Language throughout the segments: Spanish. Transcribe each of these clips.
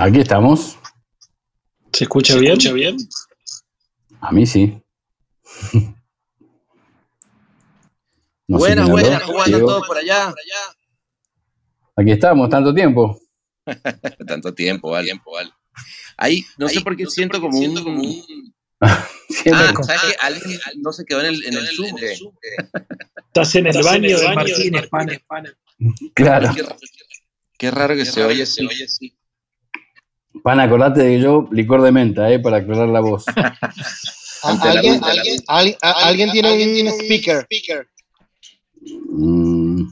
Aquí estamos. ¿Se escucha bien? ¿Se escucha bien? A mí sí. No buenas, buenas, ¿cómo andan todos por allá? Aquí estamos, tanto tiempo. tanto tiempo, vale. Tiempo, vale. Ahí, no sé por qué siento, como, un, como un... ah, ¿sabes qué? Alguien no se quedó en el, en el Zoom. ¿qué? Estás en el baño de Martín, España. Claro. Qué, qué raro que se oye así. Pan, acordate de que yo licor de menta, ¿eh? Para aclarar la voz. ¿Alguien, alguien, alguien, alguien tiene un speaker? Mm,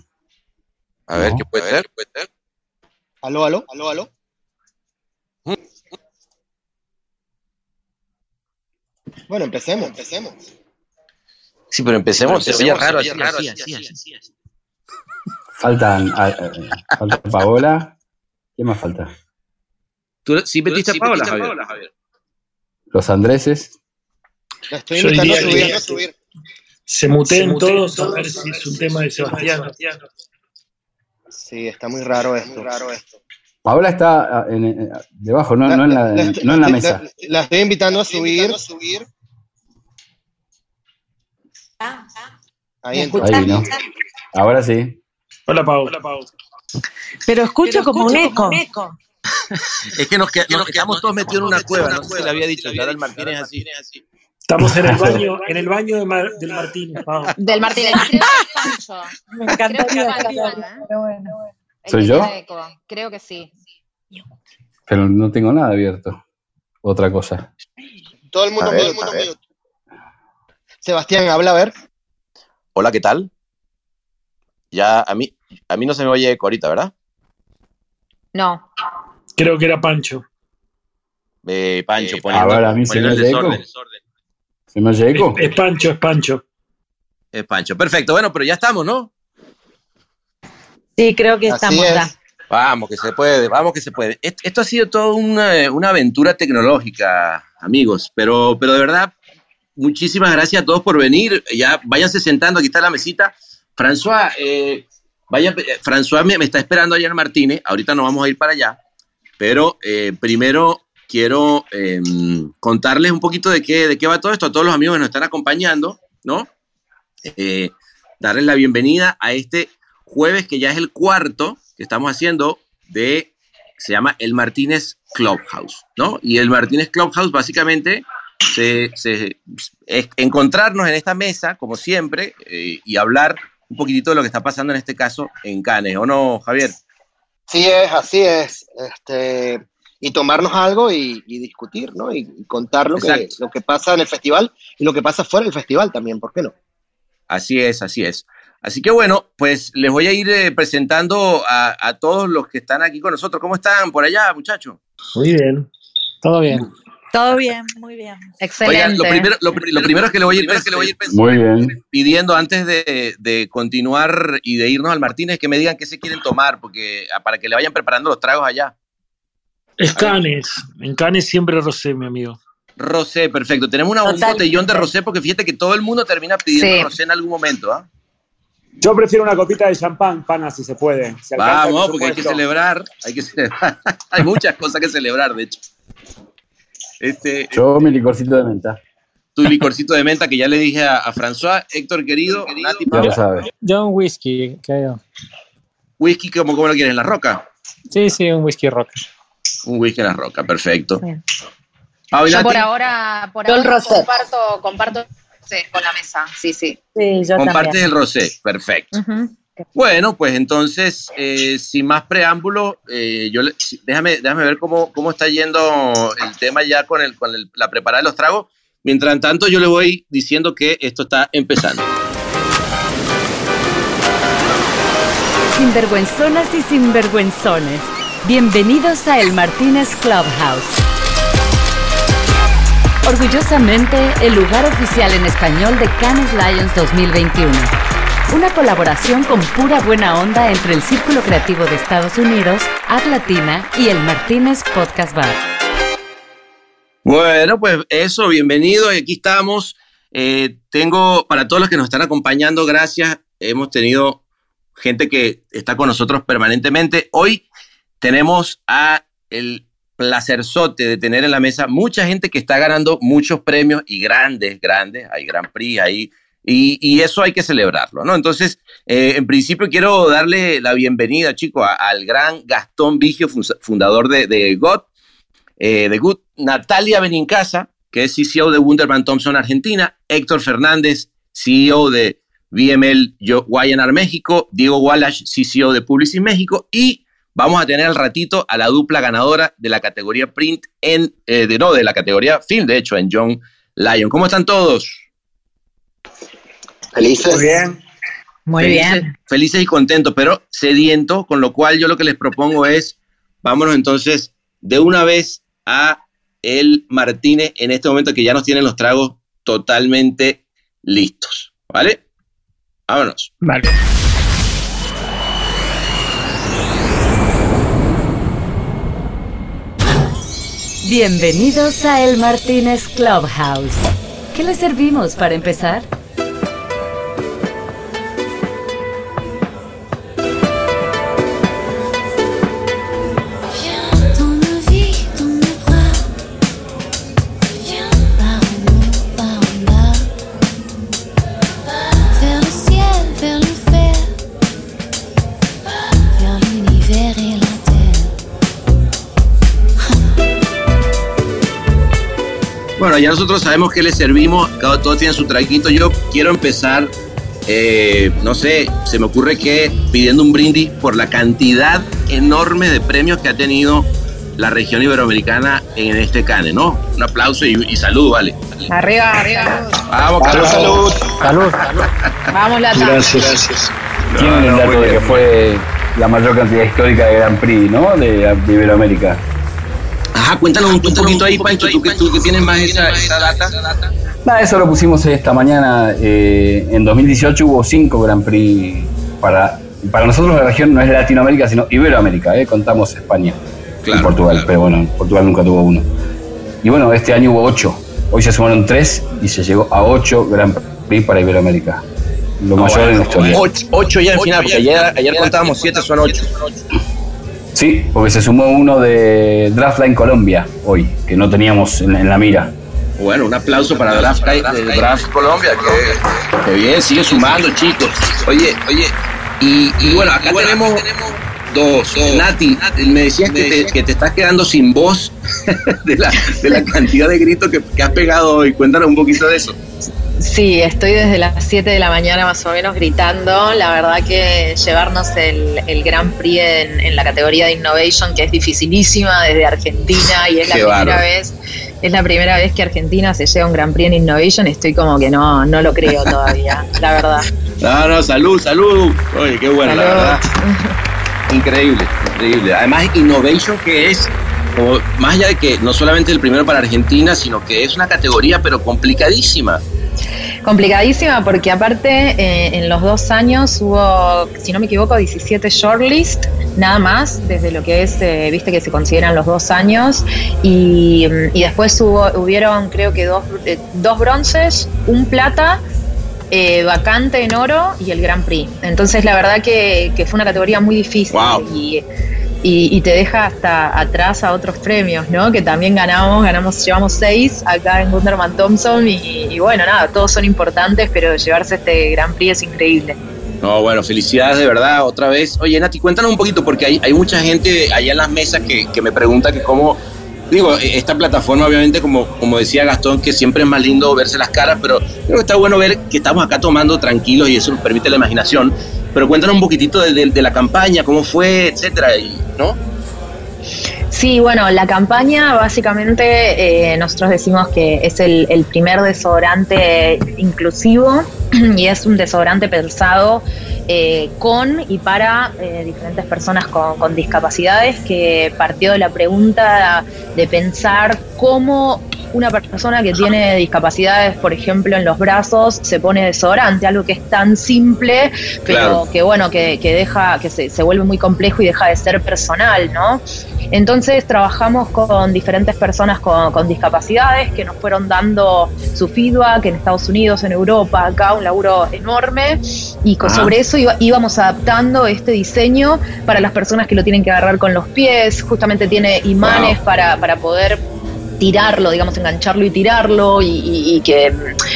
A ver, No. ¿qué puede ser? ¿Puede ser? ¿Aló, aló? ¿Aló, aló? Bueno, empecemos, empecemos. Sí, pero empecemos. Se oye raro, así, así, así. faltan, falta Paola. ¿Qué más falta? ¿Tú sí metiste a Paola, Javier? Los Andreses. La estoy Yo invitando a diría subir, que- a subir. Se muteen todos a ver si es un tema de Sebastián. Sí, está muy raro esto. raro esto. Paola está ah, en- en- debajo, no, no en la, estoy- no en la mesa. La, la estoy invitando a subir. Ahí entró. Ahí vino. Ahora sí. Hola, Pau. Pero escucho como un eco. Es que nos, que- nos quedamos todos metidos en una cueva. No sé si le había dicho el Martínez es así. Estamos en el baño, en el baño de Mar- del Martínez, Pau. Del Martínez. Me Creo que encantaría ¿eh? pero bueno. ¿Soy yo? Creo que sí. Pero no tengo nada abierto. Otra cosa. Todo el mundo ver, mute. Sebastián, habla a ver. Hola, ¿qué tal? Ya, a mí, a mí no se me oye eco ahorita, ¿verdad? No. Creo que era Pancho. Eh, Pancho, Eh, poniendo, ahora a mí se me eco. desorden. ¿Se me eco? Es, es Pancho, es Pancho. Es Pancho. Perfecto, bueno, pero ya estamos, ¿no? Sí, creo que Así estamos es. ya. Vamos, que se puede, vamos que se puede. Est- Esto ha sido toda una, una aventura tecnológica, amigos, pero, pero de verdad, muchísimas gracias a todos por venir. Ya váyanse sentando, aquí está la mesita. François, eh, vaya, eh, François me, me está esperando allá en Martínez, ahorita nos vamos a ir para allá, pero eh, primero quiero eh, contarles un poquito de qué, de qué va todo esto a todos los amigos que nos están acompañando, ¿no? Eh, darles la bienvenida a este jueves que ya es el cuarto que estamos haciendo de, se llama el Martínez Clubhouse, ¿no? Y el Martínez Clubhouse básicamente se, es encontrarnos en esta mesa, como siempre, eh, y hablar un poquitito de lo que está pasando en este caso en Cannes, ¿o no, Javier? Sí es, así es. Este, y tomarnos algo y, y discutir, ¿no? Y, y contar lo que, lo que pasa en el festival y lo que pasa fuera del festival también, ¿por qué no? Así es, así es. Así que bueno, pues les voy a ir eh, presentando a, a todos los que están aquí con nosotros. ¿Cómo están por allá, muchachos? Muy bien. Todo bien. Todo bien, muy bien. Excelente. Oigan, lo primero, lo, pri- lo primero es que le voy a ir, es que le voy a ir Muy bien. pidiendo antes de, de continuar y de irnos al Martínez que me digan qué se quieren tomar, porque ah, para que le vayan preparando los tragos allá. Es Canes. En Canes siempre rosé, mi amigo. Rosé, perfecto. Tenemos una, un botellón de rosé porque fíjate que todo el mundo termina pidiendo Sí. rosé en algún momento, ¿ah? Yo prefiero una copita de champán, pana, si se puede. Si Vamos, porque hay que presupuesto. celebrar, hay que celebrar. hay muchas cosas que celebrar, de hecho. Este, Yo mi licorcito de menta. tu licorcito de menta que ya le dije a, a François, Héctor querido, Nati, Ya lo sabes. Yo un whisky, creo. whisky, ¿cómo, cómo lo quieres? ¿En la roca? Sí, sí, un whisky rock. Un whisky en la roca, perfecto. Y Yo Nati, por ahora, por ahora rosé. comparto, comparto sí, con la mesa. Sí, sí. Sí, yo compartes también. el rosé, perfecto. Ujú. Bueno, pues entonces, eh, sin más preámbulo, eh, yo le- déjame, déjame ver cómo, cómo está yendo el tema ya con, el, con el- la preparada de los tragos. Mientras tanto, yo le voy diciendo que esto está empezando. Sinvergüenzonas y sinvergüenzones. Bienvenidos a El Martínez Clubhouse. Orgullosamente, el lugar oficial en español de Cannes Lions 2021. Una colaboración con pura buena onda entre el Círculo Creativo de Estados Unidos, Ad Latina y el Martínez Podcast Bar. Bueno, pues eso, bienvenido. Aquí estamos. Eh, tengo, para todos los que nos están acompañando, gracias. Hemos tenido gente que está con nosotros permanentemente. Hoy tenemos a el placerzote de tener en la mesa mucha gente que está ganando muchos premios y grandes, grandes. Hay Grand Prix, hay y, y, eso hay que celebrarlo, ¿no? Entonces, eh, en principio quiero darle la bienvenida, chicos, al gran Gastón Vigio, fundador de, de eh, de Good, Natalia Benincasa, que es CCO de Wunderman Thompson Argentina, Héctor Fernández, CEO de VML Guayanar México, Diego Wallace, CCO de Publicis México, y vamos a tener al ratito a la dupla ganadora de la categoría print en, eh, de, no, de la categoría film, de hecho, en John Lyon. ¿Cómo están todos? Felices. Muy bien. Muy felices, bien. Felices y contentos, pero sedientos, con lo cual yo lo que les propongo es, vámonos entonces de una vez a el Martínez en este momento que ya nos tienen los tragos totalmente listos. ¿Vale? Vámonos. Vale. Bienvenidos a El Martínez Clubhouse. ¿Qué les servimos para empezar? Ya nosotros sabemos que les servimos, cada todo tiene su traguito. Yo quiero empezar, eh, no sé, se me ocurre que pidiendo un brindis por la cantidad enorme de premios que ha tenido la región iberoamericana en este cane, ¿no? Un aplauso y, y salud, vale. Arriba, arriba. Vamos, Salud, Carlos. salud. Salud. Vamos, Lata. Gracias. Tienen el no, dato de que fue la mayor cantidad histórica de Grand Prix, ¿no? De, de Iberoamérica. Ajá, cuéntanos un, un poquito ahí, Pancho, tú que, tú que tienes más esa, esa data. Nada, eso lo pusimos esta mañana. eh, en 2018 hubo cinco Grand Prix para, para nosotros la región no es Latinoamérica, sino Iberoamérica, ¿eh? contamos España Claro, y Portugal, claro. pero bueno, Portugal nunca tuvo uno. Y bueno, este año hubo ocho. Hoy se sumaron tres y se llegó a ocho Grand Prix para Iberoamérica. Lo Ah, mayor en la historia. Ocho, ocho ya en final, porque ayer, ayer contábamos siete, son ocho. Sí, porque se sumó uno de Draftline Colombia hoy, que no teníamos en, en la mira. Bueno, un aplauso para Draft, Colombia, que, que bien, sigue sumando, chicos. Oye, oye, y, y bueno, acá tenemos dos. Nati, me decías que te, que te estás quedando sin voz de la, de la cantidad de gritos que, que has pegado hoy. Cuéntanos un poquito de eso. Sí, estoy desde las 7 de la mañana más o menos gritando. La verdad que llevarnos el, el Grand Prix en, en la categoría de Innovation, que es dificilísima desde Argentina y es la primera vez, es la primera vez que Argentina se lleva un Grand Prix en Innovation. Estoy como que no, no lo creo todavía, la verdad. No, no, salud, salud. Oye, qué bueno, la verdad. Increíble, increíble. Además, Innovation que es, como, más allá de que no solamente el primero para Argentina, sino que es una categoría, pero complicadísima. Complicadísima porque aparte eh, en los dos años hubo, si no me equivoco, 17 shortlist, nada más, desde lo que es, eh, viste que se consideran los dos años, y, mm, y después hubo, hubieron creo que dos, eh, dos bronces, un plata, eh, vacante en oro y el Grand Prix. Entonces la verdad que, que fue una categoría muy difícil Wow. y, y- te deja hasta atrás a otros premios, ¿no? Que también ganamos, ganamos, llevamos seis acá en Gunderman Thompson y, bueno, nada, todos son importantes, pero llevarse este Grand Prix es increíble. No, bueno, felicidades de verdad, otra vez. Oye, Nati, cuéntanos un poquito, porque hay, mucha gente allá en las mesas que, que me pregunta que cómo, digo, eh, esta plataforma obviamente, como, como decía Gastón, que siempre es más lindo verse las caras, pero creo que está bueno ver que estamos acá tomando tranquilos y eso nos permite la imaginación. Pero cuéntanos un poquitito de, la campaña, cómo fue, etcétera, y, ¿no? Sí, bueno, la campaña básicamente eh, nosotros decimos que es el, primer desodorante inclusivo y es un desodorante pensado eh, con y para eh, diferentes personas con discapacidades que partió de la pregunta de pensar cómo una persona que tiene discapacidades, por ejemplo, en los brazos, se pone desodorante, algo que es tan simple, pero Claro. que bueno, que, que deja, que se, se vuelve muy complejo y deja de ser personal, ¿no? Entonces trabajamos con diferentes personas con, con discapacidades que nos fueron dando su feedback en Estados Unidos, en Europa, acá un laburo enorme y Ajá. sobre eso iba- íbamos adaptando este diseño para las personas que lo tienen que agarrar con los pies, justamente tiene imanes Wow. para, para poder tirarlo, digamos, engancharlo y tirarlo y, y- y que,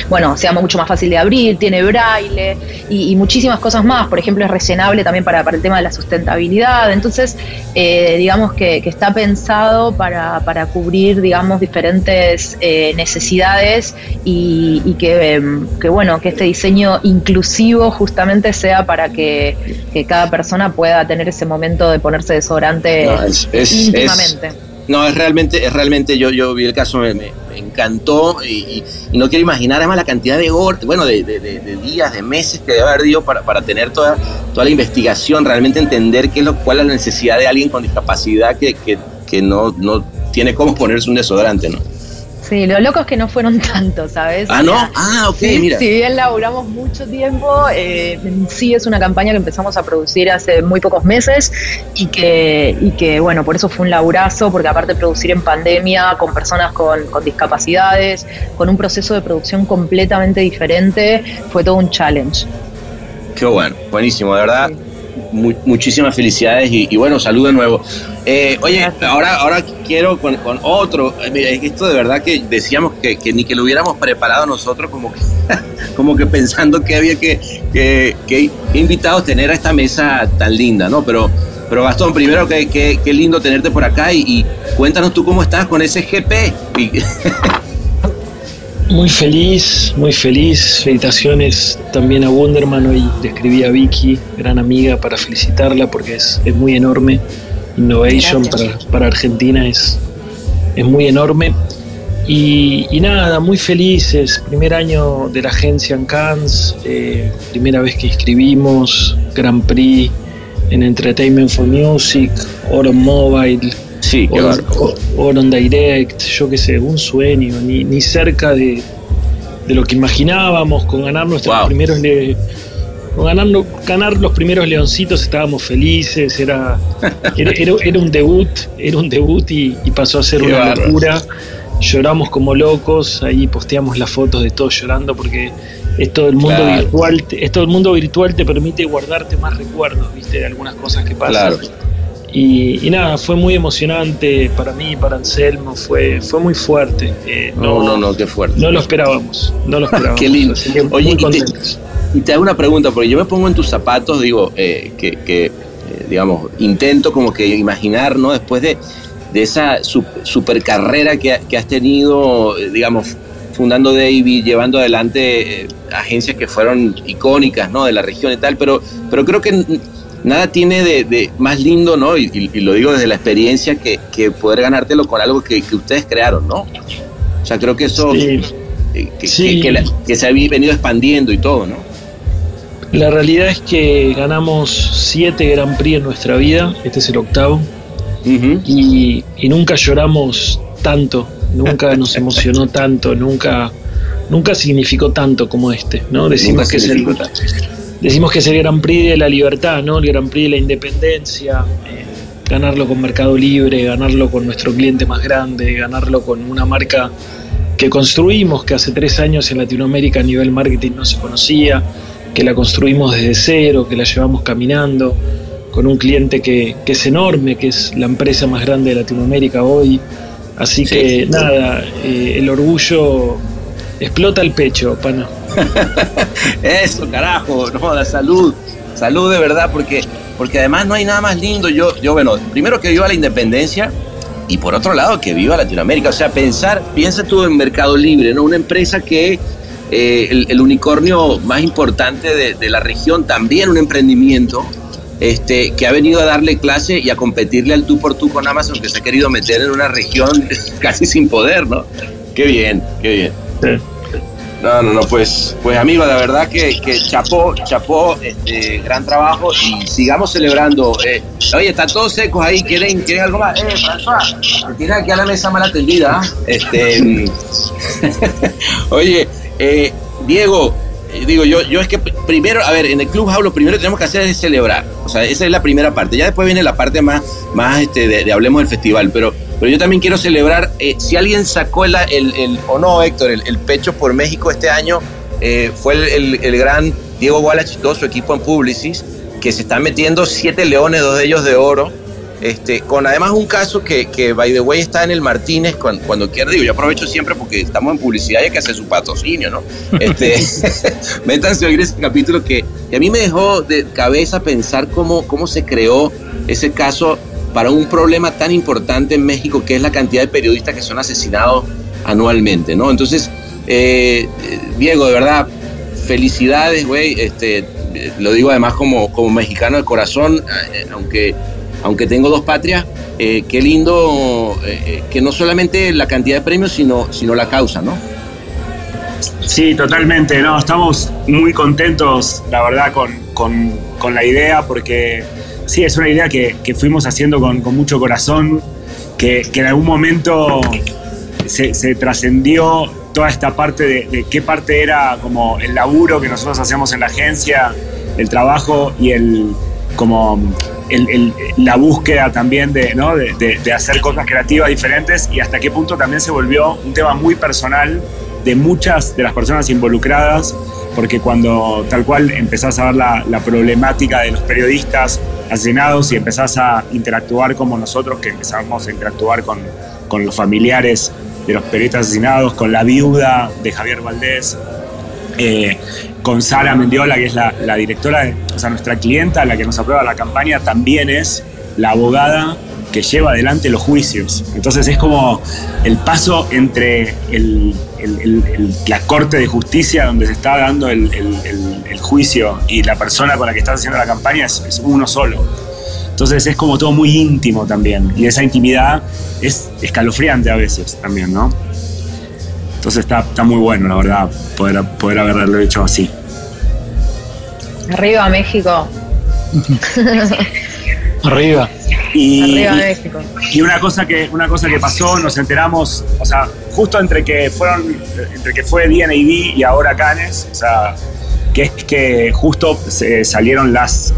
bueno, sea mucho más fácil de abrir, tiene braille y, y muchísimas cosas más. Por ejemplo, es rellenable también para, para el tema de la sustentabilidad. Entonces, eh, digamos que, que está pensado para, para cubrir, digamos, diferentes eh, necesidades y, y que, em, que, bueno, que este diseño inclusivo justamente sea para que, que cada persona pueda tener ese momento de ponerse desodorante No, es- es- íntimamente. No, es realmente, es realmente, yo, yo vi el caso, me, encantó y, no quiero imaginar además la cantidad de horas, bueno, de, días, de meses que debe haber para, para tener toda, toda la investigación, realmente entender qué es lo, cuál es la necesidad de alguien con discapacidad que, que, que no, no tiene cómo ponerse un desodorante, ¿no? Sí, lo loco es que no fueron tantos, ¿sabes? Ah, ¿no? Ah, ok, sí, mira. Si bien laburamos mucho tiempo, eh, sí es una campaña que empezamos a producir hace muy pocos meses y que, y que, bueno, por eso fue un laburazo, porque aparte de producir en pandemia con personas con, con discapacidades, con un proceso de producción completamente diferente, fue todo un challenge. Qué bueno, buenísimo, de verdad. Mu- muchísimas felicidades y, y bueno, salud de nuevo. Eh, oye, ahora, ahora quiero con, con otro. eh, Esto de verdad que decíamos que, que ni que lo hubiéramos preparado nosotros, como que, como que pensando que había que, que, que invitados tener a esta mesa tan linda, ¿no? Pero, pero Gastón, primero que, que- qué lindo tenerte por acá y, y cuéntanos tú cómo estás con ese GP. Y- Muy feliz, muy feliz. Felicitaciones también a Wonderman. Hoy le escribí a Vicky, gran amiga, para felicitarla porque es, es muy enorme. Innovation para, para Argentina es, es muy enorme. Y, y nada, muy felices. Primer año de la agencia en Cannes, eh, primera vez que escribimos, Grand Prix en Entertainment for Music, Oro Mobile, sí, qué o, o- o Direct, yo qué sé, un sueño, ni, ni cerca de, de lo que imaginábamos, con ganar nuestros Wow. primeros le- con ganar, ganar los primeros leoncitos estábamos felices, era, era, era- era un debut, era un debut y, y pasó a ser Qué una locura. Lloramos como locos, ahí posteamos las fotos de todos llorando porque es todo el mundo Claro. virtual, te- es todo el mundo virtual te permite guardarte más recuerdos, viste, de algunas cosas que pasan. Claro. Y, y nada, fue muy emocionante para mí, para Anselmo, fue, fue muy fuerte. Eh, No, no, no, qué fuerte. no lo esperábamos, no lo esperábamos. Qué lindo. Oye, y te-. Y te hago una pregunta, porque yo me pongo en tus zapatos, digo, eh, que, que, eh, digamos, intento como que imaginar, ¿no? Después de, de esa sup- super carrera que, que has tenido, eh, digamos, fundando David, llevando adelante agencias que fueron icónicas, ¿no? De la región y tal, pero, pero creo que nada tiene de, de más lindo, ¿no? Y, y- y lo digo desde la experiencia, que, que poder ganártelo con algo que, que ustedes crearon, ¿no? O sea, creo que eso, Sí, eh, que, Sí. que- que la- que se ha venido expandiendo y todo, ¿no? la realidad es que ganamos siete Grand Prix en nuestra vida, este es el octavo, y, y nunca lloramos tanto, nunca nos emocionó tanto, nunca, nunca significó tanto como este, ¿no? Decimos que es el, tanto. Decimos que es el Grand Prix de la libertad, ¿no? El Grand Prix de la independencia, eh, ganarlo con Mercado Libre, ganarlo con nuestro cliente más grande, ganarlo con una marca que construimos, que hace tres años en Latinoamérica a nivel marketing no se conocía, que la construimos desde cero, que la llevamos caminando, con un cliente que, que es enorme, que es la empresa más grande de Latinoamérica hoy. Así Sí. que nada, eh, el orgullo explota el pecho, pana. Eso, carajo, no, la salud, salud de verdad, porque, porque además no hay nada más lindo. Yo, yo, bueno, primero que viva la independencia y por otro lado que viva Latinoamérica. O sea, pensar, piensa tú en Mercado Libre, ¿no? Una empresa que eh, el, el unicornio más importante de, de la región, también un emprendimiento. Este, que ha venido a darle clase y a competirle al tú por tú con Amazon, que se ha querido meter en una región casi sin poder, ¿no? Qué bien, qué bien. No, no, no, pues, pues amigo, la verdad que, que chapó, chapó, este, gran trabajo y sigamos celebrando. Eh, oye, están todos secos ahí, ¿quieren, quieren algo más? Eh, François, te aquí a la mesa mal atendida. ¿ah? Este, oye, eh, Diego, eh, digo yo, yo es que primero, a ver, en el Club lo primero que tenemos que hacer es celebrar. O sea, esa es la primera parte. Ya después viene la parte más, más este, de hablemos del festival. Pero, pero yo también quiero celebrar, eh, si alguien sacó el, el, el- o no, Héctor, el, el pecho por México este año, eh, fue el, el- el gran Diego Wallach y todo su equipo en Publicis, que se están metiendo siete leones, dos de ellos de oro. Este, con además un caso que, que, by the way, está en el Martínez cuando, cuando quiera. Digo, yo aprovecho siempre porque estamos en publicidad y hay que hacer su patrocinio, ¿no? Este, métanse a oír ese capítulo que, que a mí me dejó de cabeza pensar cómo, cómo se creó ese caso para un problema tan importante en México que es la cantidad de periodistas que son asesinados anualmente, ¿no? Entonces, eh, Diego, de verdad, felicidades, güey. Este, lo digo además como, como mexicano de corazón, eh, aunque, aunque tengo dos patrias, eh, qué lindo que no solamente la cantidad de premios, sino, sino la causa, ¿no? Sí, totalmente. No, estamos muy contentos, la verdad, con, con- con la idea, porque sí, es una idea que, que fuimos haciendo con, con mucho corazón, que, que en algún momento se, se trascendió toda esta parte de, de qué parte era como el laburo que nosotros hacíamos en la agencia, el trabajo y el como el- el- la búsqueda también de, ¿no? de, de- hacer cosas creativas diferentes y hasta qué punto también se volvió un tema muy personal de muchas de las personas involucradas, porque cuando tal cual empezás a ver la, la problemática de los periodistas asesinados y empezás a interactuar como nosotros, que empezamos a interactuar con, con los familiares de los periodistas asesinados, con la viuda de Javier Valdés, eh, con Sara Mendiola, que es la, directora, o sea, nuestra clienta, la que nos aprueba la campaña, también es la abogada que lleva adelante los juicios. Entonces es como el paso entre el- el- el- el- la corte de justicia donde se está dando el, el- el- el juicio y la persona con la que estás haciendo la campaña es, es uno solo. Entonces es como todo muy íntimo también. Y esa intimidad es escalofriante a veces también, ¿no? Entonces está, está muy bueno, la verdad, poder, poder haberlo hecho así. Arriba México. Arriba. Y, Arriba México. y una cosa que una cosa que pasó, nos enteramos, o sea, justo entre que fueron entre que fue DNAD y ahora Canes, o sea, que es que justo se salieron las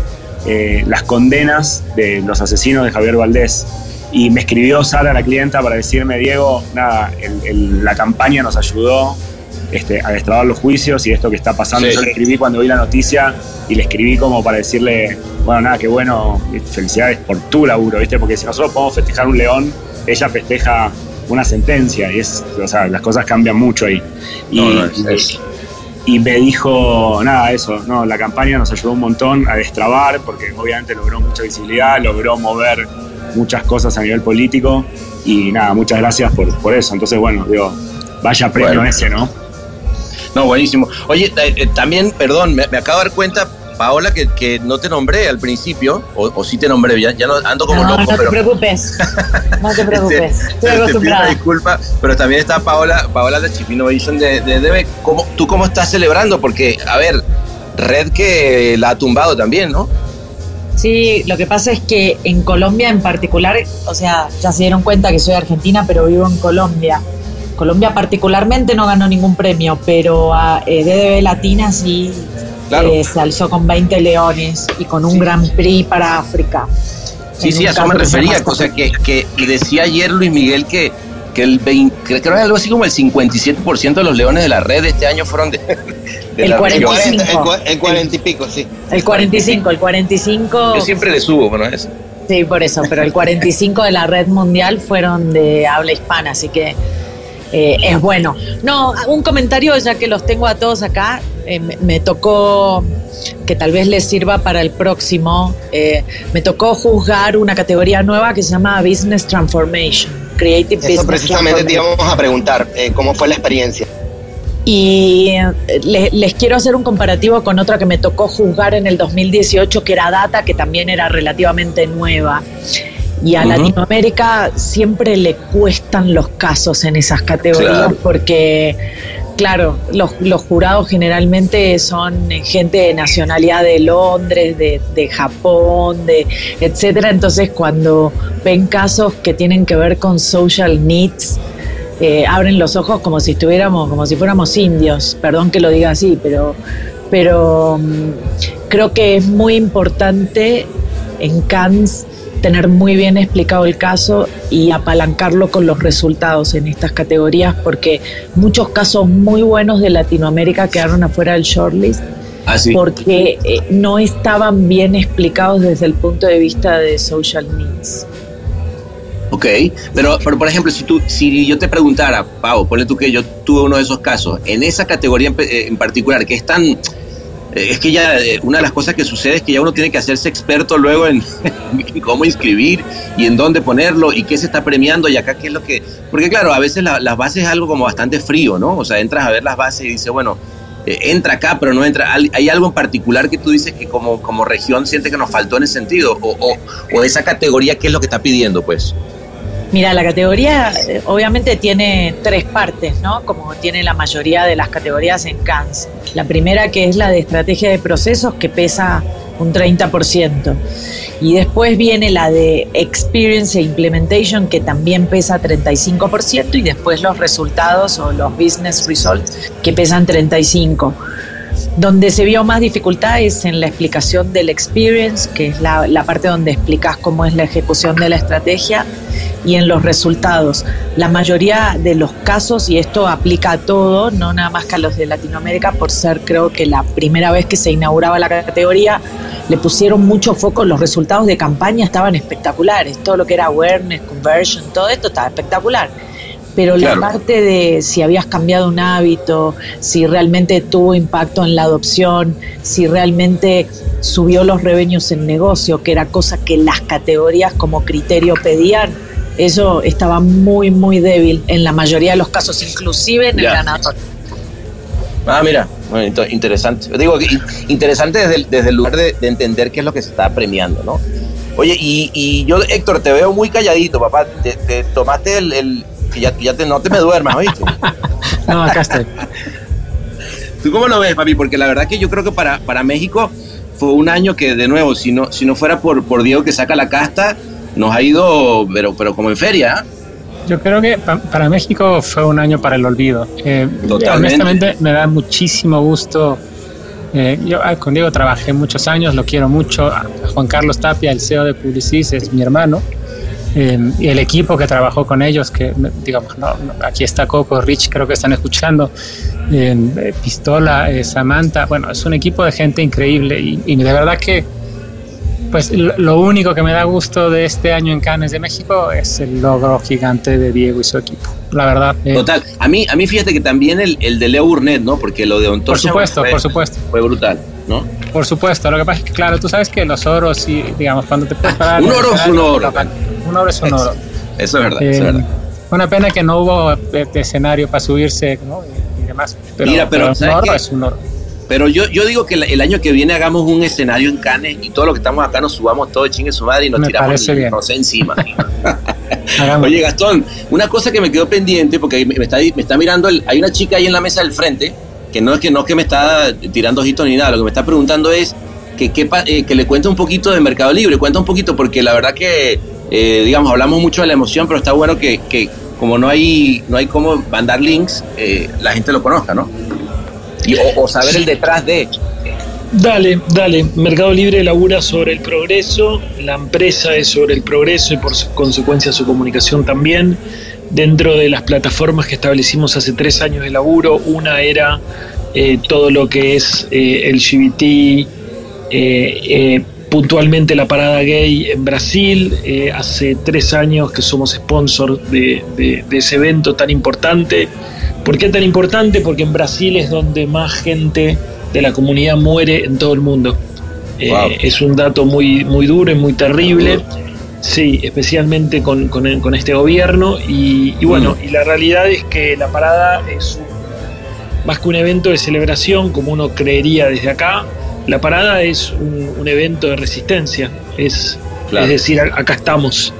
eh, las condenas de los asesinos de Javier Valdés y me escribió Sara, la clienta, para decirme, Diego, nada, el- el- la campaña nos ayudó este, a destrabar los juicios y esto que está pasando. Sí. Yo le escribí cuando vi la noticia y le escribí como para decirle, bueno, nada, qué bueno, felicidades por tu laburo, ¿viste? Porque si nosotros podemos festejar un león, ella festeja una sentencia y es, o sea, las cosas cambian mucho ahí. Y, No, no, es- es- y me dijo, nada, eso, no, la campaña nos ayudó un montón a destrabar, porque obviamente logró mucha visibilidad, logró mover muchas cosas a nivel político, y nada, muchas gracias por, por eso. Entonces, bueno, digo, vaya premio Bueno. ese, ¿no? No, buenísimo. Oye, eh, eh, también, perdón, me, me acabo de dar cuenta, Paola, que, que no te nombré al principio, o, o sí te nombré, ya, ya no ando como no, loco, no te pero... preocupes. No te preocupes. Te- Estoy te pido una disculpa, pero también está Paola, Paola de Chip Innovation de, de DB. ¿Cómo, ¿Tú cómo estás celebrando? Porque, a ver, Red que la ha tumbado también, ¿no? Sí, lo que pasa es que en Colombia en particular, o sea, ya se dieron cuenta que soy argentina, pero vivo en Colombia. Colombia particularmente no ganó ningún premio, pero a eh, DDB Latina sí Claro. eh, se alzó con 20 leones y con un Gran Prix para África. Sí, sí, a eso me refería. O sea, que, que y decía ayer Luis Miguel que, que el 20, creo que era algo así como el 57% de los leones de la red este año fueron de, de El la cuarenta región. y 40, cinco. el, cua- el 40 y pico, sí. El 45, el 45. Yo siempre le subo, bueno, eso. Sí, por eso, pero el 45 de la red mundial fueron de habla hispana, así que eh, es bueno. No, un comentario ya que los tengo a todos acá, eh, me, me tocó que tal vez les sirva para el próximo, eh, me tocó juzgar una categoría nueva que se llama Business Transformation, Creative Eso Business precisamente te íbamos a preguntar, eh, ¿cómo fue la experiencia? Y le- les quiero hacer un comparativo con otra que me tocó juzgar en el 2018, que era Data, que también era relativamente nueva. Y a. Latinoamérica siempre le los casos en esas categorías Claro. porque claro, los, los jurados generalmente son gente de nacionalidad de Londres, de, de Japón, de etcétera. Entonces, cuando ven casos que tienen que ver con social needs, eh, abren los ojos como si estuviéramos, como si fuéramos indios. Perdón que lo diga así, pero, pero mm, creo que es muy importante en Cannes tener muy bien explicado el caso y apalancarlo con los resultados en estas categorías, porque muchos casos muy buenos de Latinoamérica quedaron afuera del shortlist. Ah, sí. Porque eh, no estaban bien explicados desde el punto de vista de social needs. Ok, pero, pero por ejemplo, si, tú, si yo te preguntara, Pau, ponle tú que yo tuve uno de esos casos, en esa categoría en, pe- en particular, que es tan... Es que ya eh, una de las cosas que sucede es que ya uno tiene que hacerse experto luego en, cómo inscribir y en dónde ponerlo y qué se está premiando y acá qué es lo que... Porque claro, a veces la- las bases es algo como bastante frío, ¿no? O sea, entras a ver las bases y dices, bueno, eh, entra acá, pero no entra. ¿Hay algo en particular que tú dices que como, como región siente que nos faltó en ese sentido? O, o, o esa categoría, ¿qué es lo que está pidiendo, pues? Mira, la categoría eh, obviamente tiene tres partes, ¿no? Como tiene la mayoría de las categorías en Cannes. La primera que es la de estrategia de procesos que pesa un 30%. Y después viene la de experience e implementation que también pesa 35% y después los resultados o los business results que pesan 35%. Donde se vio más dificultad es en la explicación del experience, que es la, parte donde explicas cómo es la ejecución de la estrategia, y en los resultados. La mayoría de los casos, y esto aplica a todo, no nada más que a los de Latinoamérica, por ser creo que la primera vez que se inauguraba la categoría, le pusieron mucho foco, los resultados de campaña estaban espectaculares, todo lo que era awareness, conversion, todo esto estaba espectacular pero Claro. la parte de si habías cambiado un hábito, si realmente tuvo impacto en la adopción, si realmente subió los revenues en negocio, que era cosa que las categorías como criterio pedían, eso estaba muy, muy débil en la mayoría de los casos, inclusive en el ganador. Ah, mira, bueno, int- interesante. Digo, que in- interesante desde el, desde el lugar de, de entender qué es lo que se está premiando, ¿no? Oye, y, y yo, Héctor, te veo muy calladito, papá. Te, te tomaste el... el- que ya, ya te, no te me duermas, ¿oíste? No, acá estoy. ¿Tú cómo lo ves, papi? Porque la verdad que yo creo que para, para México fue un año que, de nuevo, si no, si no fuera por, por Diego que saca la casta, nos ha ido, pero, pero como en feria, ¿ah? Yo creo que pa- para México fue un año para el olvido. Eh, Totalmente. honestamente, me da muchísimo gusto. Eh, yo ah, con Diego trabajé muchos años, lo quiero mucho. Juan Carlos Tapia, el CEO de Publicis, es mi hermano. Eh, y el equipo que trabajó con ellos, que digamos, no, aquí está Coco, Rich, creo que están escuchando, eh, eh, Pistola, eh, Samantha, bueno, es un equipo de gente increíble y, y de verdad que pues lo, único que me da gusto de este año en Cannes de México es el logro gigante de Diego y su equipo. La verdad. eh, Total. A mí, a mí fíjate que también el, el de Leo Burnett, ¿no? Porque lo de por Ontorcha supuesto, fue, por supuesto. fue brutal, ¿no? Por supuesto. Lo que pasa es que, claro, tú sabes que los oros, y, digamos, cuando te puedes parar. Un oro es un oro. Un oro es un oro. Eso es verdad, eso es Eh, verdad. una pena que no hubo de, de escenario para subirse ¿no? y, y demás. Pero, Mira, pero, un ¿sabes oro qué? es un oro. Pero yo, yo digo que el, año que viene hagamos un escenario en Cannes y todo lo que estamos acá nos subamos todo chingue su madre y nos Me tiramos parece bien. no sé, encima. Oye, Gastón, una cosa que me quedó pendiente, porque me me está, me está mirando, el- hay una chica ahí en la mesa del frente, que no es que no es que me está tirando ojitos ni nada, lo que me está preguntando es que, pa- eh, que le cuente un poquito de Mercado Libre, cuenta un poquito, porque la verdad que, eh, digamos, hablamos mucho de la emoción, pero está bueno que, que como no hay, no hay cómo mandar links, eh, la gente lo conozca, ¿no? Y, o, o saber el detrás de. Dale, dale. Mercado Libre labura sobre el progreso, la empresa es sobre el progreso y por consecuencia su comunicación también. Dentro de las plataformas que establecimos hace tres años de laburo, una era eh, todo lo que es eh, LGBT, eh, eh, puntualmente la parada gay en Brasil. Hace tres años que somos sponsor de, de- de ese evento tan importante. ¿Por qué tan importante? Porque en Brasil es donde más gente de la comunidad muere en todo el mundo. Eh. Es un dato muy, muy duro y muy terrible. Sí, especialmente con, con- con este gobierno. Y, y bueno, y la realidad es que la parada es un- más que un evento de celebración, como uno creería desde acá. La parada es un, un evento de resistencia. Es, Claro. es decir, acá estamos.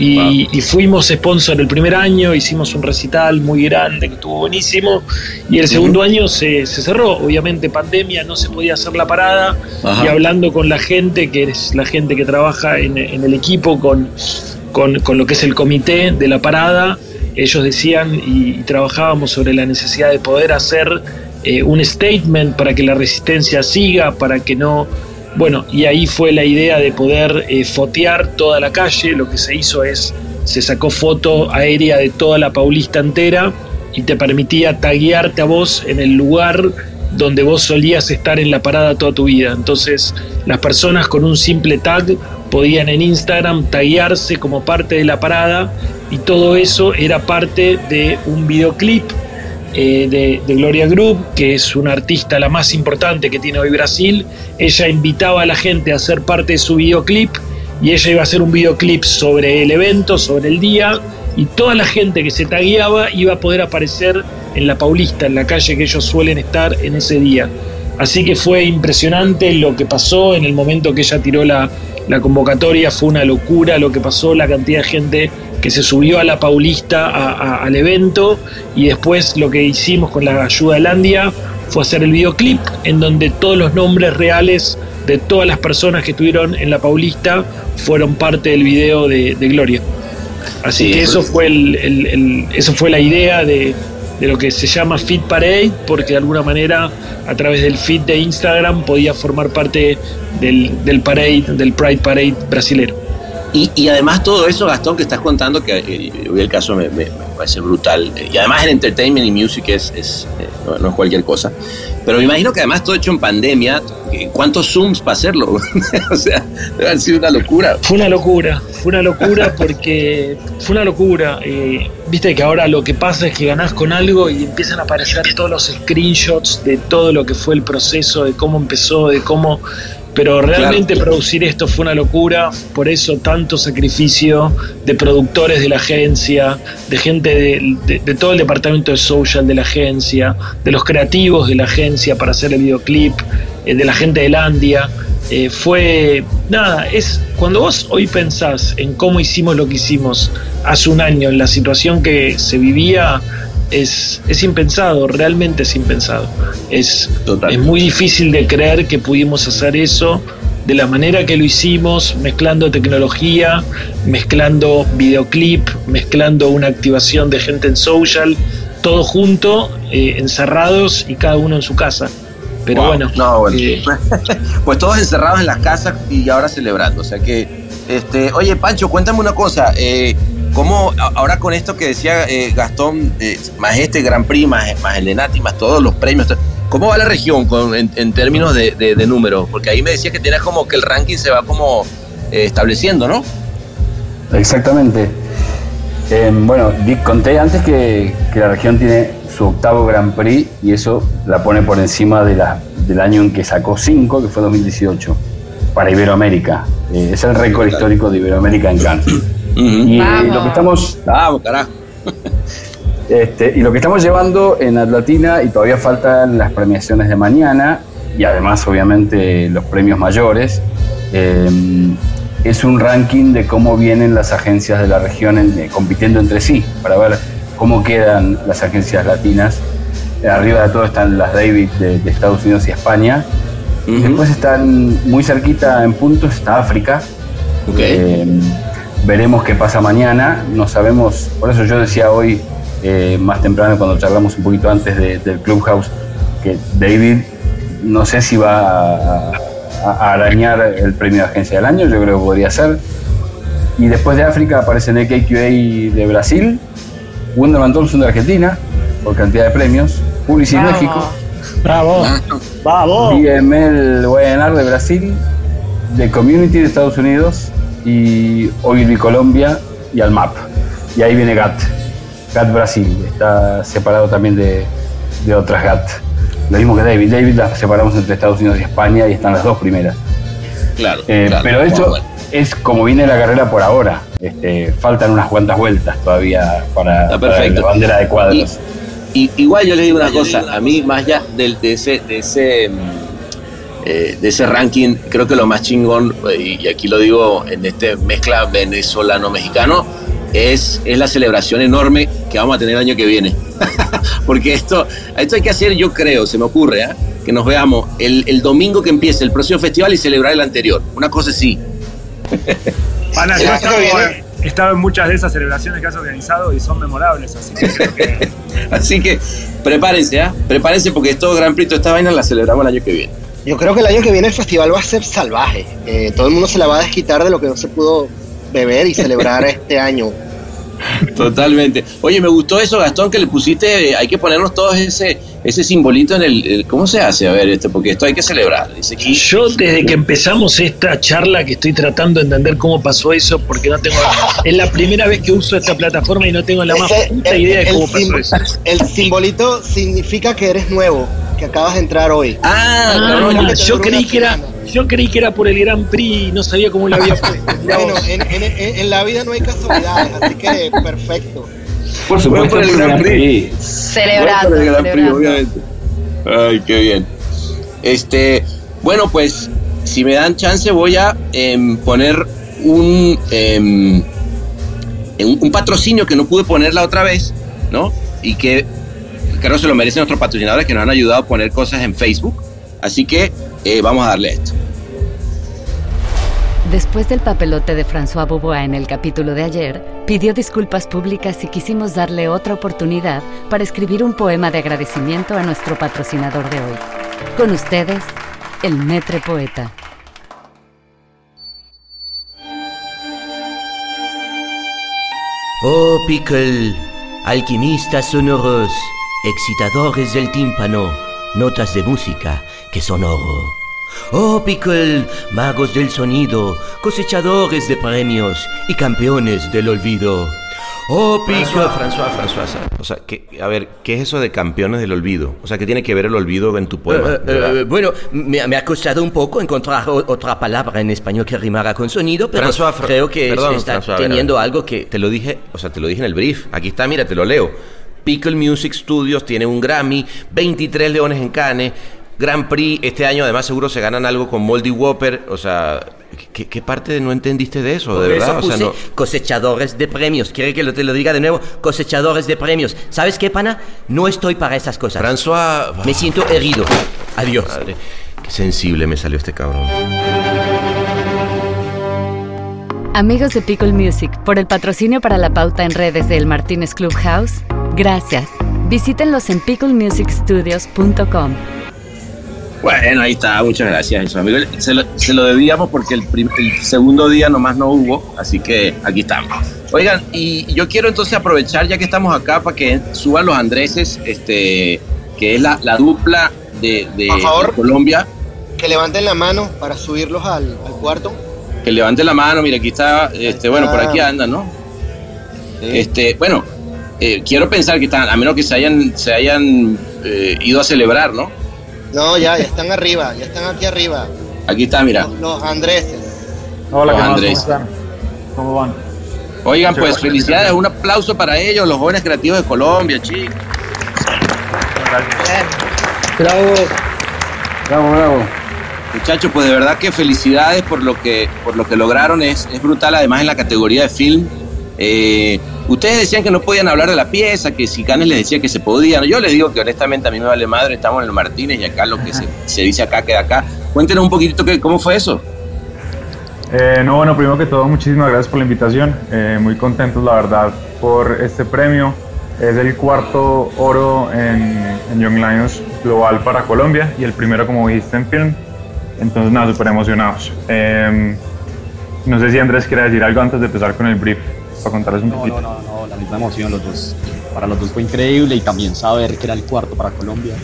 Y, y, fuimos sponsor el primer año, hicimos un recital muy grande que estuvo buenísimo. Y el segundo año se, se, cerró, obviamente pandemia, no se podía hacer la parada. Y hablando con la gente, que es la gente que trabaja en, en el equipo, con, con, con, lo que es el comité de la parada, ellos decían y, y trabajábamos sobre la necesidad de poder hacer eh, un statement para que la resistencia siga, para que no bueno, y ahí fue la idea de poder eh, fotear toda la calle. Lo que se hizo es, se sacó foto aérea de toda la Paulista entera y te permitía taguearte a vos en el lugar donde vos solías estar en la parada toda tu vida. Entonces, las personas con un simple tag podían en Instagram taguearse como parte de la parada y todo eso era parte de un videoclip eh, de, Gloria Group, que es una artista la más importante que tiene hoy Brasil. Ella invitaba a la gente a ser parte de su videoclip y ella iba a hacer un videoclip sobre el evento, sobre el día, y toda la gente que se tagueaba iba a poder aparecer en la Paulista, en la calle que ellos suelen estar en ese día. Así que fue impresionante lo que pasó en el momento que ella tiró la, la convocatoria, fue una locura lo que pasó, la cantidad de gente que se subió a la Paulista a, a, al evento y después lo que hicimos con la ayuda de Landia fue hacer el videoclip en donde todos los nombres reales de todas las personas que estuvieron en la Paulista fueron parte del video de, de Gloria. Así sí, que eso fue, el, el, el, eso fue la idea de, de lo que se llama Fit Parade, porque de alguna manera a través del feed de Instagram podía formar parte del, del parade, del Pride Parade brasilero. Y, y, además todo eso, Gastón, que estás contando, que eh, el caso me, parece brutal. Y además el entertainment y music es, es eh, no, es cualquier cosa. Pero me imagino que además todo hecho en pandemia, ¿cuántos Zooms para hacerlo? o sea, debe haber sido una locura. Fue una locura, fue una locura porque fue una locura. Eh, Viste que ahora lo que pasa es que ganás con algo y empiezan a aparecer todos los screenshots de todo lo que fue el proceso, de cómo empezó, de cómo pero realmente claro. producir esto fue una locura, por eso tanto sacrificio de productores de la agencia, de gente de, de, de, todo el departamento de social de la agencia, de los creativos de la agencia para hacer el videoclip, eh, de la gente de Landia. Eh, fue nada, es cuando vos hoy pensás en cómo hicimos lo que hicimos hace un año, en la situación que se vivía, es, es, impensado, realmente es impensado. Es, es, muy difícil de creer que pudimos hacer eso de la manera que lo hicimos, mezclando tecnología, mezclando videoclip, mezclando una activación de gente en social, todo junto, eh, encerrados y cada uno en su casa. Pero wow. bueno, no, bueno. Eh, pues todos encerrados en las casas y ahora celebrando. O sea que, este, oye Pancho, cuéntame una cosa. Eh, ¿Cómo ahora con esto que decía eh, Gastón, eh, más este Gran Prix, más, más el Enati, más todos los premios, ¿cómo va la región con, en, en, términos de, de, de números? Porque ahí me decías que tenías como que el ranking se va como eh, estableciendo, ¿no? Exactamente. Eh, bueno, conté antes que, que, la región tiene su octavo Gran Prix y eso la pone por encima de la, del año en que sacó cinco, que fue 2018, para Iberoamérica. Eh, es el récord histórico de Iberoamérica en Cannes. Uh -huh. Y Vamos. lo que estamos. Vamos, carajo. Este, y lo que estamos llevando en Atlatina, y todavía faltan las premiaciones de mañana, y además, obviamente, los premios mayores, eh, es un ranking de cómo vienen las agencias de la región en, eh, compitiendo entre sí, para ver cómo quedan las agencias latinas. Arriba de todo están las David de, de Estados Unidos y España. Uh -huh. Después están muy cerquita en puntos, está África. Okay. Eh, veremos qué pasa mañana. No sabemos, por eso yo decía hoy, eh, más temprano, cuando charlamos un poquito antes de, del Clubhouse, que David no sé si va a, a, a, arañar el premio de agencia del año, yo creo que podría ser. Y después de África aparece KQA de Brasil, Wonderman Thompson de Argentina, por cantidad de premios, Publicis México. Bravo, bravo. BML WNR de Brasil, de Community de Estados Unidos y Ogilvy Colombia y Almap. Y ahí viene GAT, GAT Brasil, está separado también de, de otras GAT. Lo mismo que David, David las separamos entre Estados Unidos y España y están las dos primeras. Claro. Eh, claro pero bueno, bueno. es como viene la carrera por ahora. Este, faltan unas cuantas vueltas todavía para, para la bandera de cuadros. Y, y, igual yo le digo una cosa, a mí más allá de, de ese, de ese mm, eh, de ese ranking, creo que lo más chingón, eh, y aquí lo digo en este mezcla venezolano-mexicano, es, es la celebración enorme que vamos a tener el año que viene. Porque esto, esto hay que hacer, yo creo, se me ocurre, ¿eh? que nos veamos el, el domingo que empiece el próximo festival y celebrar el anterior. Una cosa así. Pana, El yo he estado, en muchas de esas celebraciones que has organizado y son memorables, así que creo que Así que prepárense, ¿ah? Prepárense porque todo Gran Prix, toda esta vaina la celebramos el año que viene. Yo creo que el año que viene el festival va a ser salvaje. Eh, todo el mundo se la va a desquitar de lo que no se pudo beber y celebrar este año. Totalmente. Oye, me gustó eso, Gastón, que le pusiste, hay que ponernos todos ese, ese simbolito en el, el- ¿Cómo se hace? A ver, este, porque esto hay que celebrar. Dice aquí. Yo desde que empezamos esta charla que estoy tratando de entender cómo pasó eso, porque no tengo, es la primera vez que uso esta plataforma y no tengo la más Ese- puta el- idea de cómo pasó eso. El simbolito significa que eres nuevo, que acabas de entrar hoy. Ah, Ah, cabrón, yo creí que era, yo creí que era por el Gran Prix y no sabía cómo lo había puesto. Bueno, en, en- en- en la vida no hay casualidades, así que perfecto. Por supuesto, por el Gran Prix. Celebrando, el Gran Prix, obviamente. Ay, qué bien. Este, bueno, pues, si me dan chance, voy a em, poner un, em, un, un patrocinio que no pude poner la otra vez, ¿no? Y que creo se lo merecen nuestros patrocinadores que nos han ayudado a poner cosas en Facebook. Así que eh, vamos a darle esto. Después del papelote de François Beaubois en el capítulo de ayer, pidió disculpas públicas y quisimos darle otra oportunidad para escribir un poema de agradecimiento a nuestro patrocinador de hoy. Con ustedes, el Metre Poeta. Oh Pickle, alquimistas sonoros, excitadores del tímpano, notas de música que son oro. Oh Pickle, magos del sonido, cosechadores de premios y campeones del olvido. Oh Pickle. François, François, François. O sea, que, a ver, ¿qué es eso de campeones del olvido? O sea, ¿qué tiene que ver el olvido en tu poema? Eh, verdad? eh, bueno, me, me ha costado un poco encontrar o- otra palabra en español que rimara con sonido, pero François, Fr- creo que perdón, está François, teniendo algo que... Te lo dije, o sea, te lo dije en el brief. Aquí está, mira, te lo leo. Pickle Music Studios tiene un Grammy, 23 leones en Cannes, Grand Prix. Este año además seguro se ganan algo con Moldy Whopper. O sea, ¿qué, qué parte no entendiste de eso? Por De verdad, o sea, no. cosechadores de premios. ¿Quiere que lo- te lo diga de nuevo? Cosechadores de premios. ¿Sabes qué, pana? No estoy para esas cosas. François. Me siento herido. Adiós. Madre, qué sensible me salió este cabrón. Amigos de Pickle Music, por el patrocinio para la pauta en redes del Martínez Clubhouse, gracias. Visítenlos en picklemusicstudios.com. Bueno, ahí está, muchas gracias, eso, amigo. Se lo, se lo debíamos porque el, prim- el segundo día nomás no hubo, así que aquí estamos. Oigan, y yo quiero entonces aprovechar, ya que estamos acá, para que suban los Andreses, este, que es la, la dupla de, de- Por favor. de Colombia. Que levanten la mano para subirlos al, al cuarto. Que levante la mano, mira, aquí está, este, bueno, por aquí andan, ¿no? Este, bueno, eh, quiero pensar que están, a menos que se hayan, se hayan eh, ido a celebrar, ¿no? No, ya, ya están arriba, ya están aquí arriba. Aquí está, mira. Los, los Andreses. Hola, Los. Andrés. ¿Cómo están? ¿Cómo van? Oigan, pues felicidades, un aplauso para ellos, los jóvenes creativos de Colombia, chicos. Bravo. Bravo, bravo. Muchachos, pues de verdad que felicidades por lo que, por lo que lograron, es, es brutal además en la categoría de film. Eh, ustedes decían que no podían hablar de la pieza, que si Canes les decía que se podían. Yo les digo que honestamente a mí me vale madre, estamos en el Martínez y acá lo que se, se dice acá queda acá. Cuéntenos un poquitito que, cómo fue eso. Eh, no, bueno, primero que todo, muchísimas gracias por la invitación. Eh, muy contentos, la verdad, por este premio. Es el cuarto oro en, en Young Lions Global para Colombia y el primero, como dijiste, en film. Entonces, nada, súper emocionados. Eh, no sé si Andrés quiere decir algo antes de empezar con el brief, para contarles un No, poquito. no, no, no, la misma emoción, los dos. Para los dos fue increíble y también saber que era el cuarto para Colombia.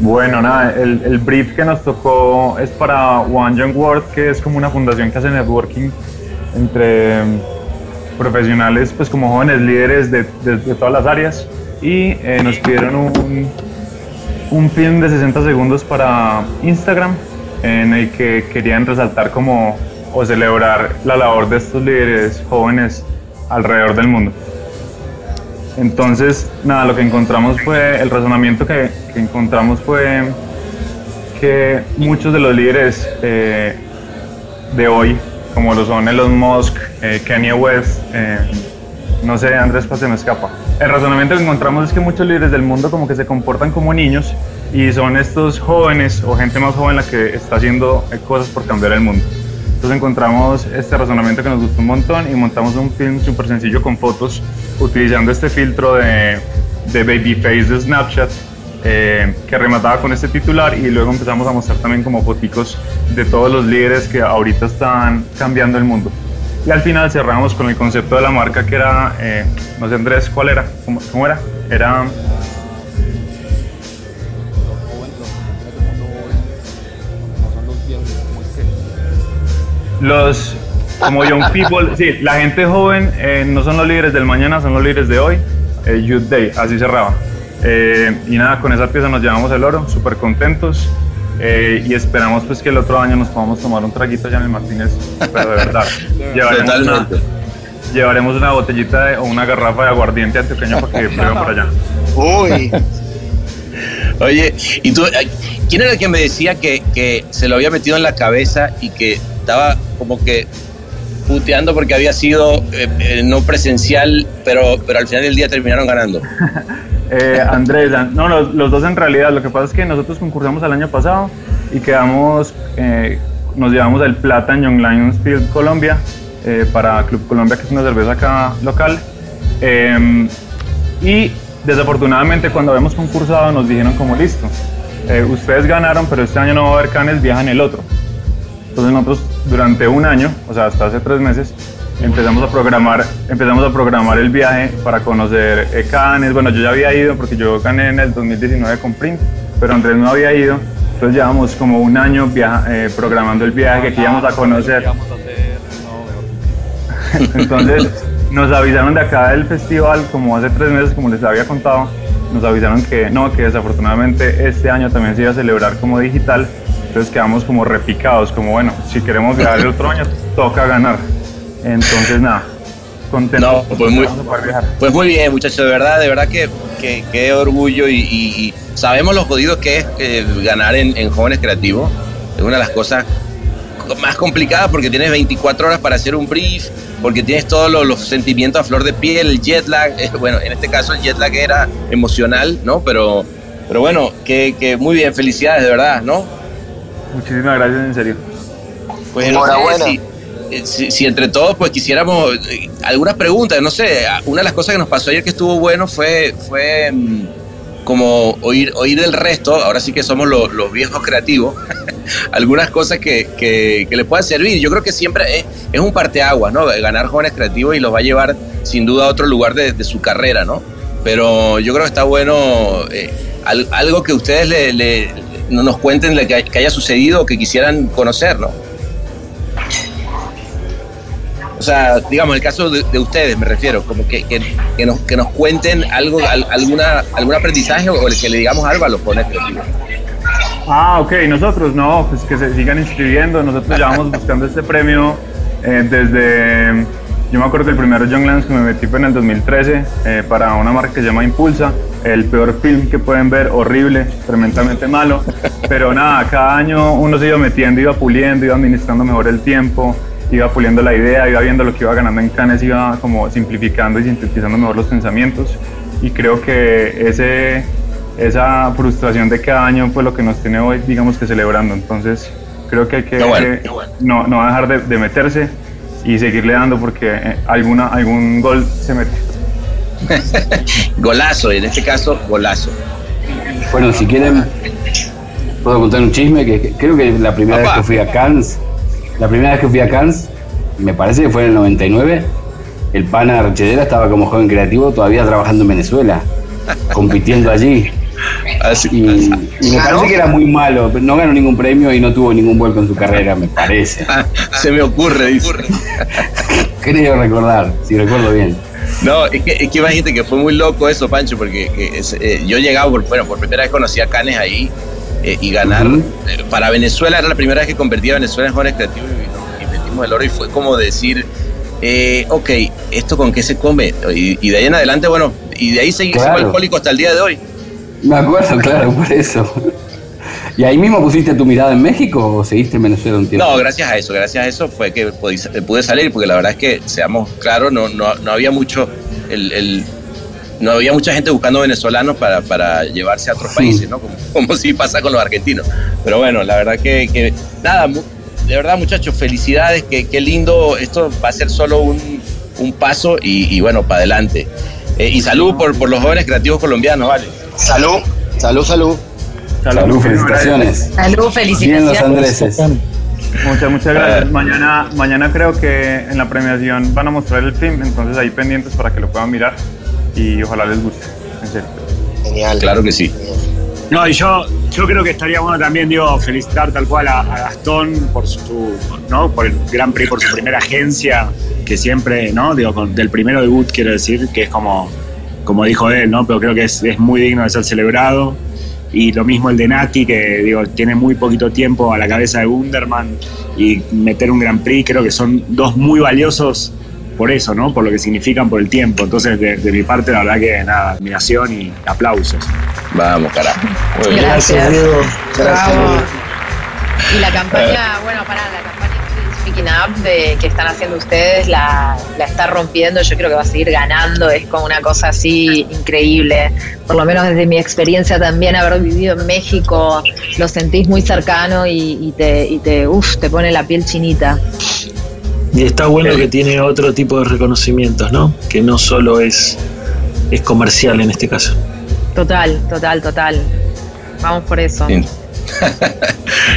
Bueno, nada, el, el brief que nos tocó es para One Young World, que es como una fundación que hace networking entre profesionales, pues como jóvenes líderes de, de- de todas las áreas. Y eh, nos pidieron un, un film de 60 segundos para Instagram, en el que querían resaltar como o celebrar la labor de estos líderes jóvenes alrededor del mundo. Entonces, nada, lo que encontramos fue, el razonamiento que, encontramos fue que muchos de los líderes eh, de hoy, como lo son Elon Musk, eh, West, eh, no sé, Andrés pues se me escapa. El razonamiento que encontramos es que muchos líderes del mundo como que se comportan como niños y son estos jóvenes o gente más joven la que está haciendo cosas por cambiar el mundo. Entonces encontramos este razonamiento que nos gustó un montón y montamos un film súper sencillo con fotos utilizando este filtro de, de Babyface de Snapchat eh, que remataba con este titular y luego empezamos a mostrar también como foticos de todos los líderes que ahorita están cambiando el mundo. Y al final cerramos con el concepto de la marca que era, eh, no sé Andrés, ¿cuál era? ¿Cómo, cómo era? Era... Los, como young people, sí, la gente joven eh, no son los líderes del mañana, son los líderes de hoy. Youth Day, así cerraba. Eh, y nada, con esa pieza nos llevamos el oro, súper contentos. Eh, y esperamos pues que el otro año nos podamos tomar un traguito allá en el Martínez, pero de verdad. llevaremos, una, Totalmente. llevaremos una botellita de- o una garrafa de aguardiente antioqueño para que prueben por allá. Uy, Oye, ¿y tú, eh, quién era el que me decía que, que se lo había metido en la cabeza y que estaba como que puteando porque había sido eh, eh, no presencial, pero, pero al final del día terminaron ganando? Eh, Andrés, an- no, los, dos en realidad. Lo que pasa es que nosotros concursamos el año pasado y quedamos, eh, nos llevamos el plata en Young Lions Field Colombia eh, para Club Colombia, que es una cerveza acá local. Y desafortunadamente cuando habíamos concursado nos dijeron como listo, ustedes ganaron, pero este año no va a haber canes, viajan el otro. Entonces nosotros durante un año, o sea, hasta hace tres meses, empezamos a programar, empezamos a programar el viaje para conocer eh, Cannes. Bueno, yo ya había ido porque yo gané en el 2019 con Print, pero Andrés no había ido. Entonces llevamos como un año viaja- eh, programando el viaje que íbamos a conocer. Entonces nos avisaron de acá del festival, como hace tres meses, como les había contado, nos avisaron que no, que desafortunadamente este año también se iba a celebrar como digital. Entonces quedamos como repicados, como bueno, si queremos viajar el otro año, toca ganar. Entonces nada, contentos. No, pues muy, pues muy bien, muchachos, de verdad, de verdad que, que, que orgullo y, y- y sabemos lo jodido que es eh, ganar en, en jóvenes creativos. Es una de las cosas más complicadas porque tienes 24 horas para hacer un brief, porque tienes todos los, los sentimientos a flor de piel, el jet lag, eh, bueno, en este caso el jet lag era emocional, ¿no? Pero, pero bueno, que, que muy bien, felicidades, de verdad, ¿no? Muchísimas gracias, en serio. Pues no sé Enhorabuena. si, si, entre todos pues quisiéramos eh, algunas preguntas, no sé, una de las cosas que nos pasó ayer que estuvo bueno fue, fue mm, como oír, oír el resto, ahora sí que somos los, los viejos creativos, algunas cosas que, que, que les puedan servir. Yo creo que siempre es, un parteaguas, ¿no? Ganar jóvenes creativos y los va a llevar sin duda a otro lugar de, su carrera, ¿no? Pero yo creo que está bueno eh, al- algo que ustedes le, le- no nos cuenten que haya sucedido o que quisieran conocer, ¿no? O sea, digamos, el caso de, de ustedes, me refiero, como que, que, que nos, que nos cuenten algo, al- alguna, algún aprendizaje o que le digamos algo a los creativos. Ah, ok, nosotros no, pues que se sigan inscribiendo. Nosotros llevamos buscando este premio eh, desde. Yo me acuerdo que el primero Young Lions que me metí fue en el 2013 eh, para una marca que se llama Impulsa. El peor film que pueden ver, horrible, tremendamente malo. Pero nada, cada año uno se iba metiendo, iba puliendo, iba administrando mejor el tiempo, iba puliendo la idea, iba viendo lo que iba ganando en Cannes, iba como simplificando y sintetizando mejor los pensamientos. Y creo que ese, esa frustración de cada año fue lo que nos tiene hoy, digamos que celebrando. Entonces, creo que hay que Qué bueno, eh, qué bueno. no, no dejar de, de meterse y seguirle dando porque eh, alguna, algún gol se mete. Golazo, en este caso, golazo. Bueno, si quieren, puedo contar un chisme que, que creo que la primera Papá. vez que fui a Cannes, la primera vez que fui a Cannes, me parece que fue en el 99, el pana Archedera estaba como joven creativo todavía trabajando en Venezuela, compitiendo allí. Y, y me parece que era muy malo, no ganó ningún premio y no tuvo ningún vuelco en su carrera, me parece. se me ocurre, dice. Creo recordar, si recuerdo bien. No, es que, es que imagínate que fue muy loco eso, Pancho, porque que es- eh, yo llegaba, por, bueno, por primera vez conocí a Canes ahí eh, y ganar. Para Venezuela era la primera vez que convertía a Venezuela en jóvenes creativos y, y metimos el oro y fue como decir, eh, ok, ¿esto con qué se come? Y, y de ahí en adelante, bueno, y de ahí seguí Claro. alcohólico hasta el día de hoy. Me acuerdo, claro, por eso. ¿Y ahí mismo pusiste tu mirada en México o seguiste en Venezuela un tiempo? No, gracias a eso, gracias a eso fue que pude, pude salir, porque la verdad es que, seamos claros, no, no, no había mucho el, el- no había mucha gente buscando venezolanos para, para llevarse a otros países, ¿no? Como, como si pasa con los argentinos. Pero bueno, la verdad que, que nada, de verdad muchachos, felicidades, que, qué lindo, esto va a ser solo un, un paso y, y bueno, para adelante. Eh, y salud por, por los jóvenes creativos colombianos, ¿vale? Salud, salud, salud. Salud, felicitaciones. Salud, Bien los felicitaciones. andreses. Muchas, muchas gracias. Mañana, mañana creo que en la premiación van a mostrar el film, entonces ahí pendientes para que lo puedan mirar y ojalá les guste. En serio. Genial. Claro que sí. No, y yo, yo creo que estaría bueno también, digo, felicitar tal cual a, a Gastón por su, ¿no? Por el Gran Prix, por su primera agencia, que siempre, ¿no? Digo, con- del primero debut quiero decir, que es como, como dijo él, ¿no? Pero creo que es, es muy digno de ser celebrado. Y lo mismo el de Nati, que digo, tiene muy poquito tiempo a la cabeza de Wunderman y meter un Gran Prix, creo que son dos muy valiosos por eso, ¿no? Por lo que significan por el tiempo. Entonces, de, de mi parte, la verdad que nada, admiración y aplausos. Vamos, carajo. Muy bien. Gracias. Diego. Bravo. Y la campaña, bueno, para la campaña Speaking Up de, que están haciendo ustedes la, la está rompiendo. Yo creo que va a seguir ganando. Es como una cosa así increíble. Por lo menos desde mi experiencia también, haber vivido en México, lo sentís muy cercano y, y te, y te, uf, te pone la piel chinita. Y está bueno que tiene otro tipo de reconocimientos, ¿no? Que no solo es, es comercial en este caso. Total, total, total. Vamos por eso. Sí.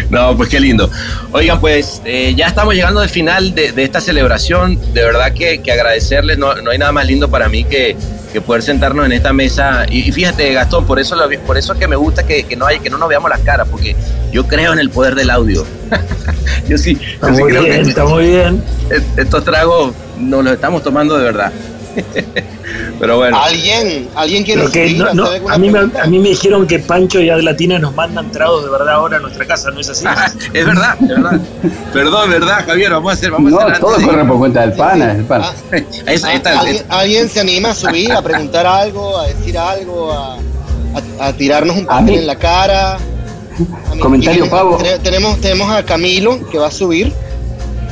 No, pues qué lindo. Oigan, pues eh, ya estamos llegando al final de, de esta celebración. De verdad que, que agradecerles. No, no hay nada más lindo para mí que, que poder sentarnos en esta mesa. Y, y fíjate, Gastón, por eso, lo- por eso es que me gusta que, que no hay, que no nos veamos las caras, porque yo creo en el poder del audio. yo sí, Está yo sí muy creo bien, que está muy bien. est- estos tragos nos los estamos tomando de verdad. Pero bueno. ¿Alguien, ¿alguien quiere que no- a no, a, mí me, a mí me dijeron que Pancho y Adlatina nos mandan tragos de verdad ahora a nuestra casa, ¿no es así? es verdad, es verdad. Perdón, verdad, Javier, vamos a hacer, vamos a No, hacer todo corre por cuenta del pana, el pana. Ahí está, ahí está, ¿Alguien, alguien se anima a subir, a preguntar algo, a decir algo, a, a- a tirarnos un papel mí- en la cara? A Comentario, Pavo. te- Tenemos, tenemos a Camilo que va a subir.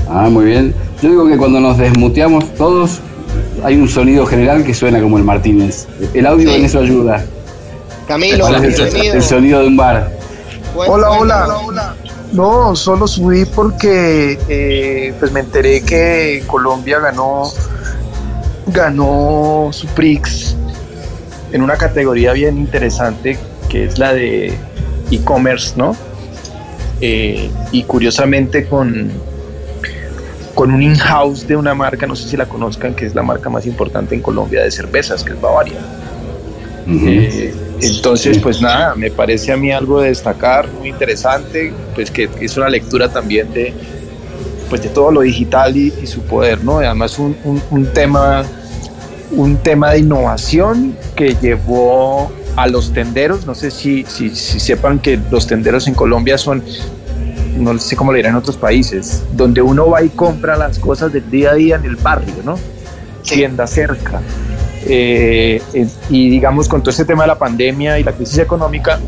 Ah, muy bien. Yo digo que cuando nos desmuteamos todos, hay un sonido general que suena como el Martínez. El audio Sí. en eso ayuda. Camilo, el, bienvenido. el sonido de un bar. Hola, hola. No, solo subí porque eh, pues me enteré que Colombia ganó ganó su Prix en una categoría bien interesante que es la de e-commerce, ¿no? Eh, y curiosamente con con un in-house de una marca, no sé si la conozcan, que es la marca más importante en Colombia de cervezas, que es Bavaria. Eh, entonces, pues nada, me parece a mí algo de destacar, muy interesante, pues que, que es una lectura también de, pues de todo lo digital y, y su poder, ¿no? Además un, un- un tema, un tema de innovación que llevó a los tenderos, no sé si, si, si sepan que los tenderos en Colombia son, no sé cómo lo dirán en otros países, donde uno va y compra las cosas del día a día en el barrio, ¿no? Tienda cerca. Eh, eh, y digamos con todo este tema de la pandemia y la crisis económica,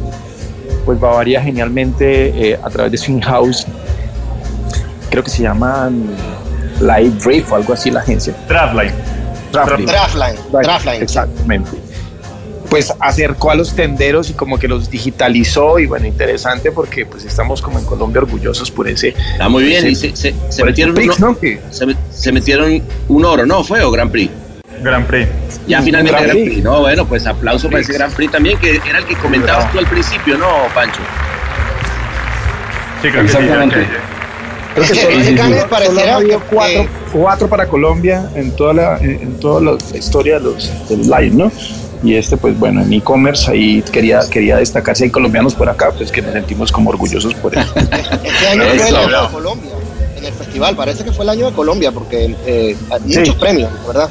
pues Bavaria genialmente eh, a través de su in-house, creo que se llama Live Brief o algo así la agencia. Draftline. Draftline. Draftline, Draftline. Exactamente. Pues acercó a los tenderos y como que los digitalizó y bueno, interesante porque pues estamos como en Colombia orgullosos por ese... Está muy bien, ese- y se, se- se por metieron Prix, uno- ¿no? Que- se, met- se metieron un oro, ¿no? ¿Fue o Gran Prix? Gran Prix. Ya finalmente Gran Gran Prix. Prix. No, bueno, pues aplauso para ese Gran Prix también, que era el que comentabas tú al principio, ¿no, Pancho? Sí, creo que sí. Exactamente. ya, ya. Creo que Es que solo, solo habido que- cuatro, para Colombia en toda la, en, toda la, historia de los del live, ¿no? Y este, pues bueno, en e-commerce ahí quería, quería destacar si hay colombianos por acá, pues que nos sentimos como orgullosos por eso. Este año fue el año de Colombia en el festival. Parece que fue el año de Colombia porque eh, hay muchos premios, ¿verdad?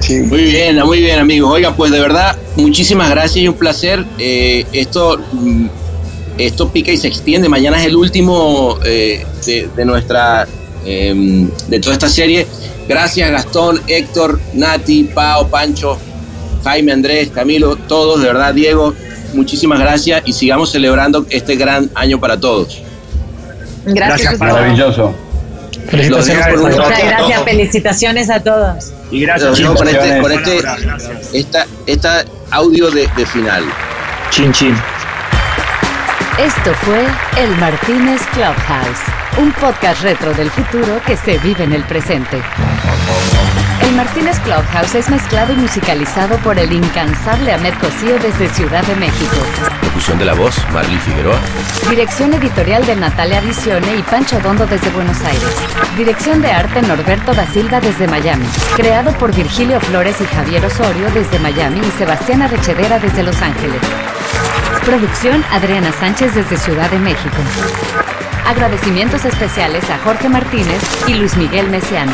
Sí. Muy bien, muy bien, amigos. Oigan, pues de verdad, muchísimas gracias y un placer. Eh, esto, mm, esto pica y se extiende. Mañana es el último eh, de, de nuestra, eh, de toda esta serie. Gracias, Gastón, Héctor, Nati, Pao, Pancho, Jaime, Andrés, Camilo, todos, de verdad, Diego. muchísimas gracias y sigamos celebrando este gran año para todos. Gracias. Maravilloso. Los dejo por un Muchas rato. gracias, felicitaciones a todos. Y Los gracias, dejo con este, con este gracias. esta, esta audio de, de final. Chin chin. Esto fue El Martínez Clubhouse, un podcast retro del futuro que se vive en el presente. El Martínez Clubhouse es mezclado y musicalizado por el incansable Ahmed Cosío desde Ciudad de México. Locución de la voz, Marley Figueroa. Dirección editorial de Natalia Visione y Pancho Dondo desde Buenos Aires. Dirección de arte Norberto da Silva desde Miami. Creado por Virgilio Flores y Javier Osorio desde Miami y Sebastián Arrechedera desde Los Ángeles. Producción Adriana Sánchez desde Ciudad de México. Agradecimientos especiales a Jorge Martínez y Luis Miguel Mesiano.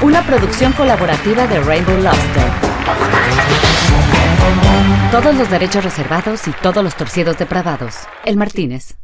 Una producción colaborativa de Rainbow Lobster. Todos los derechos reservados y todos los torcidos depravados. El Martínez.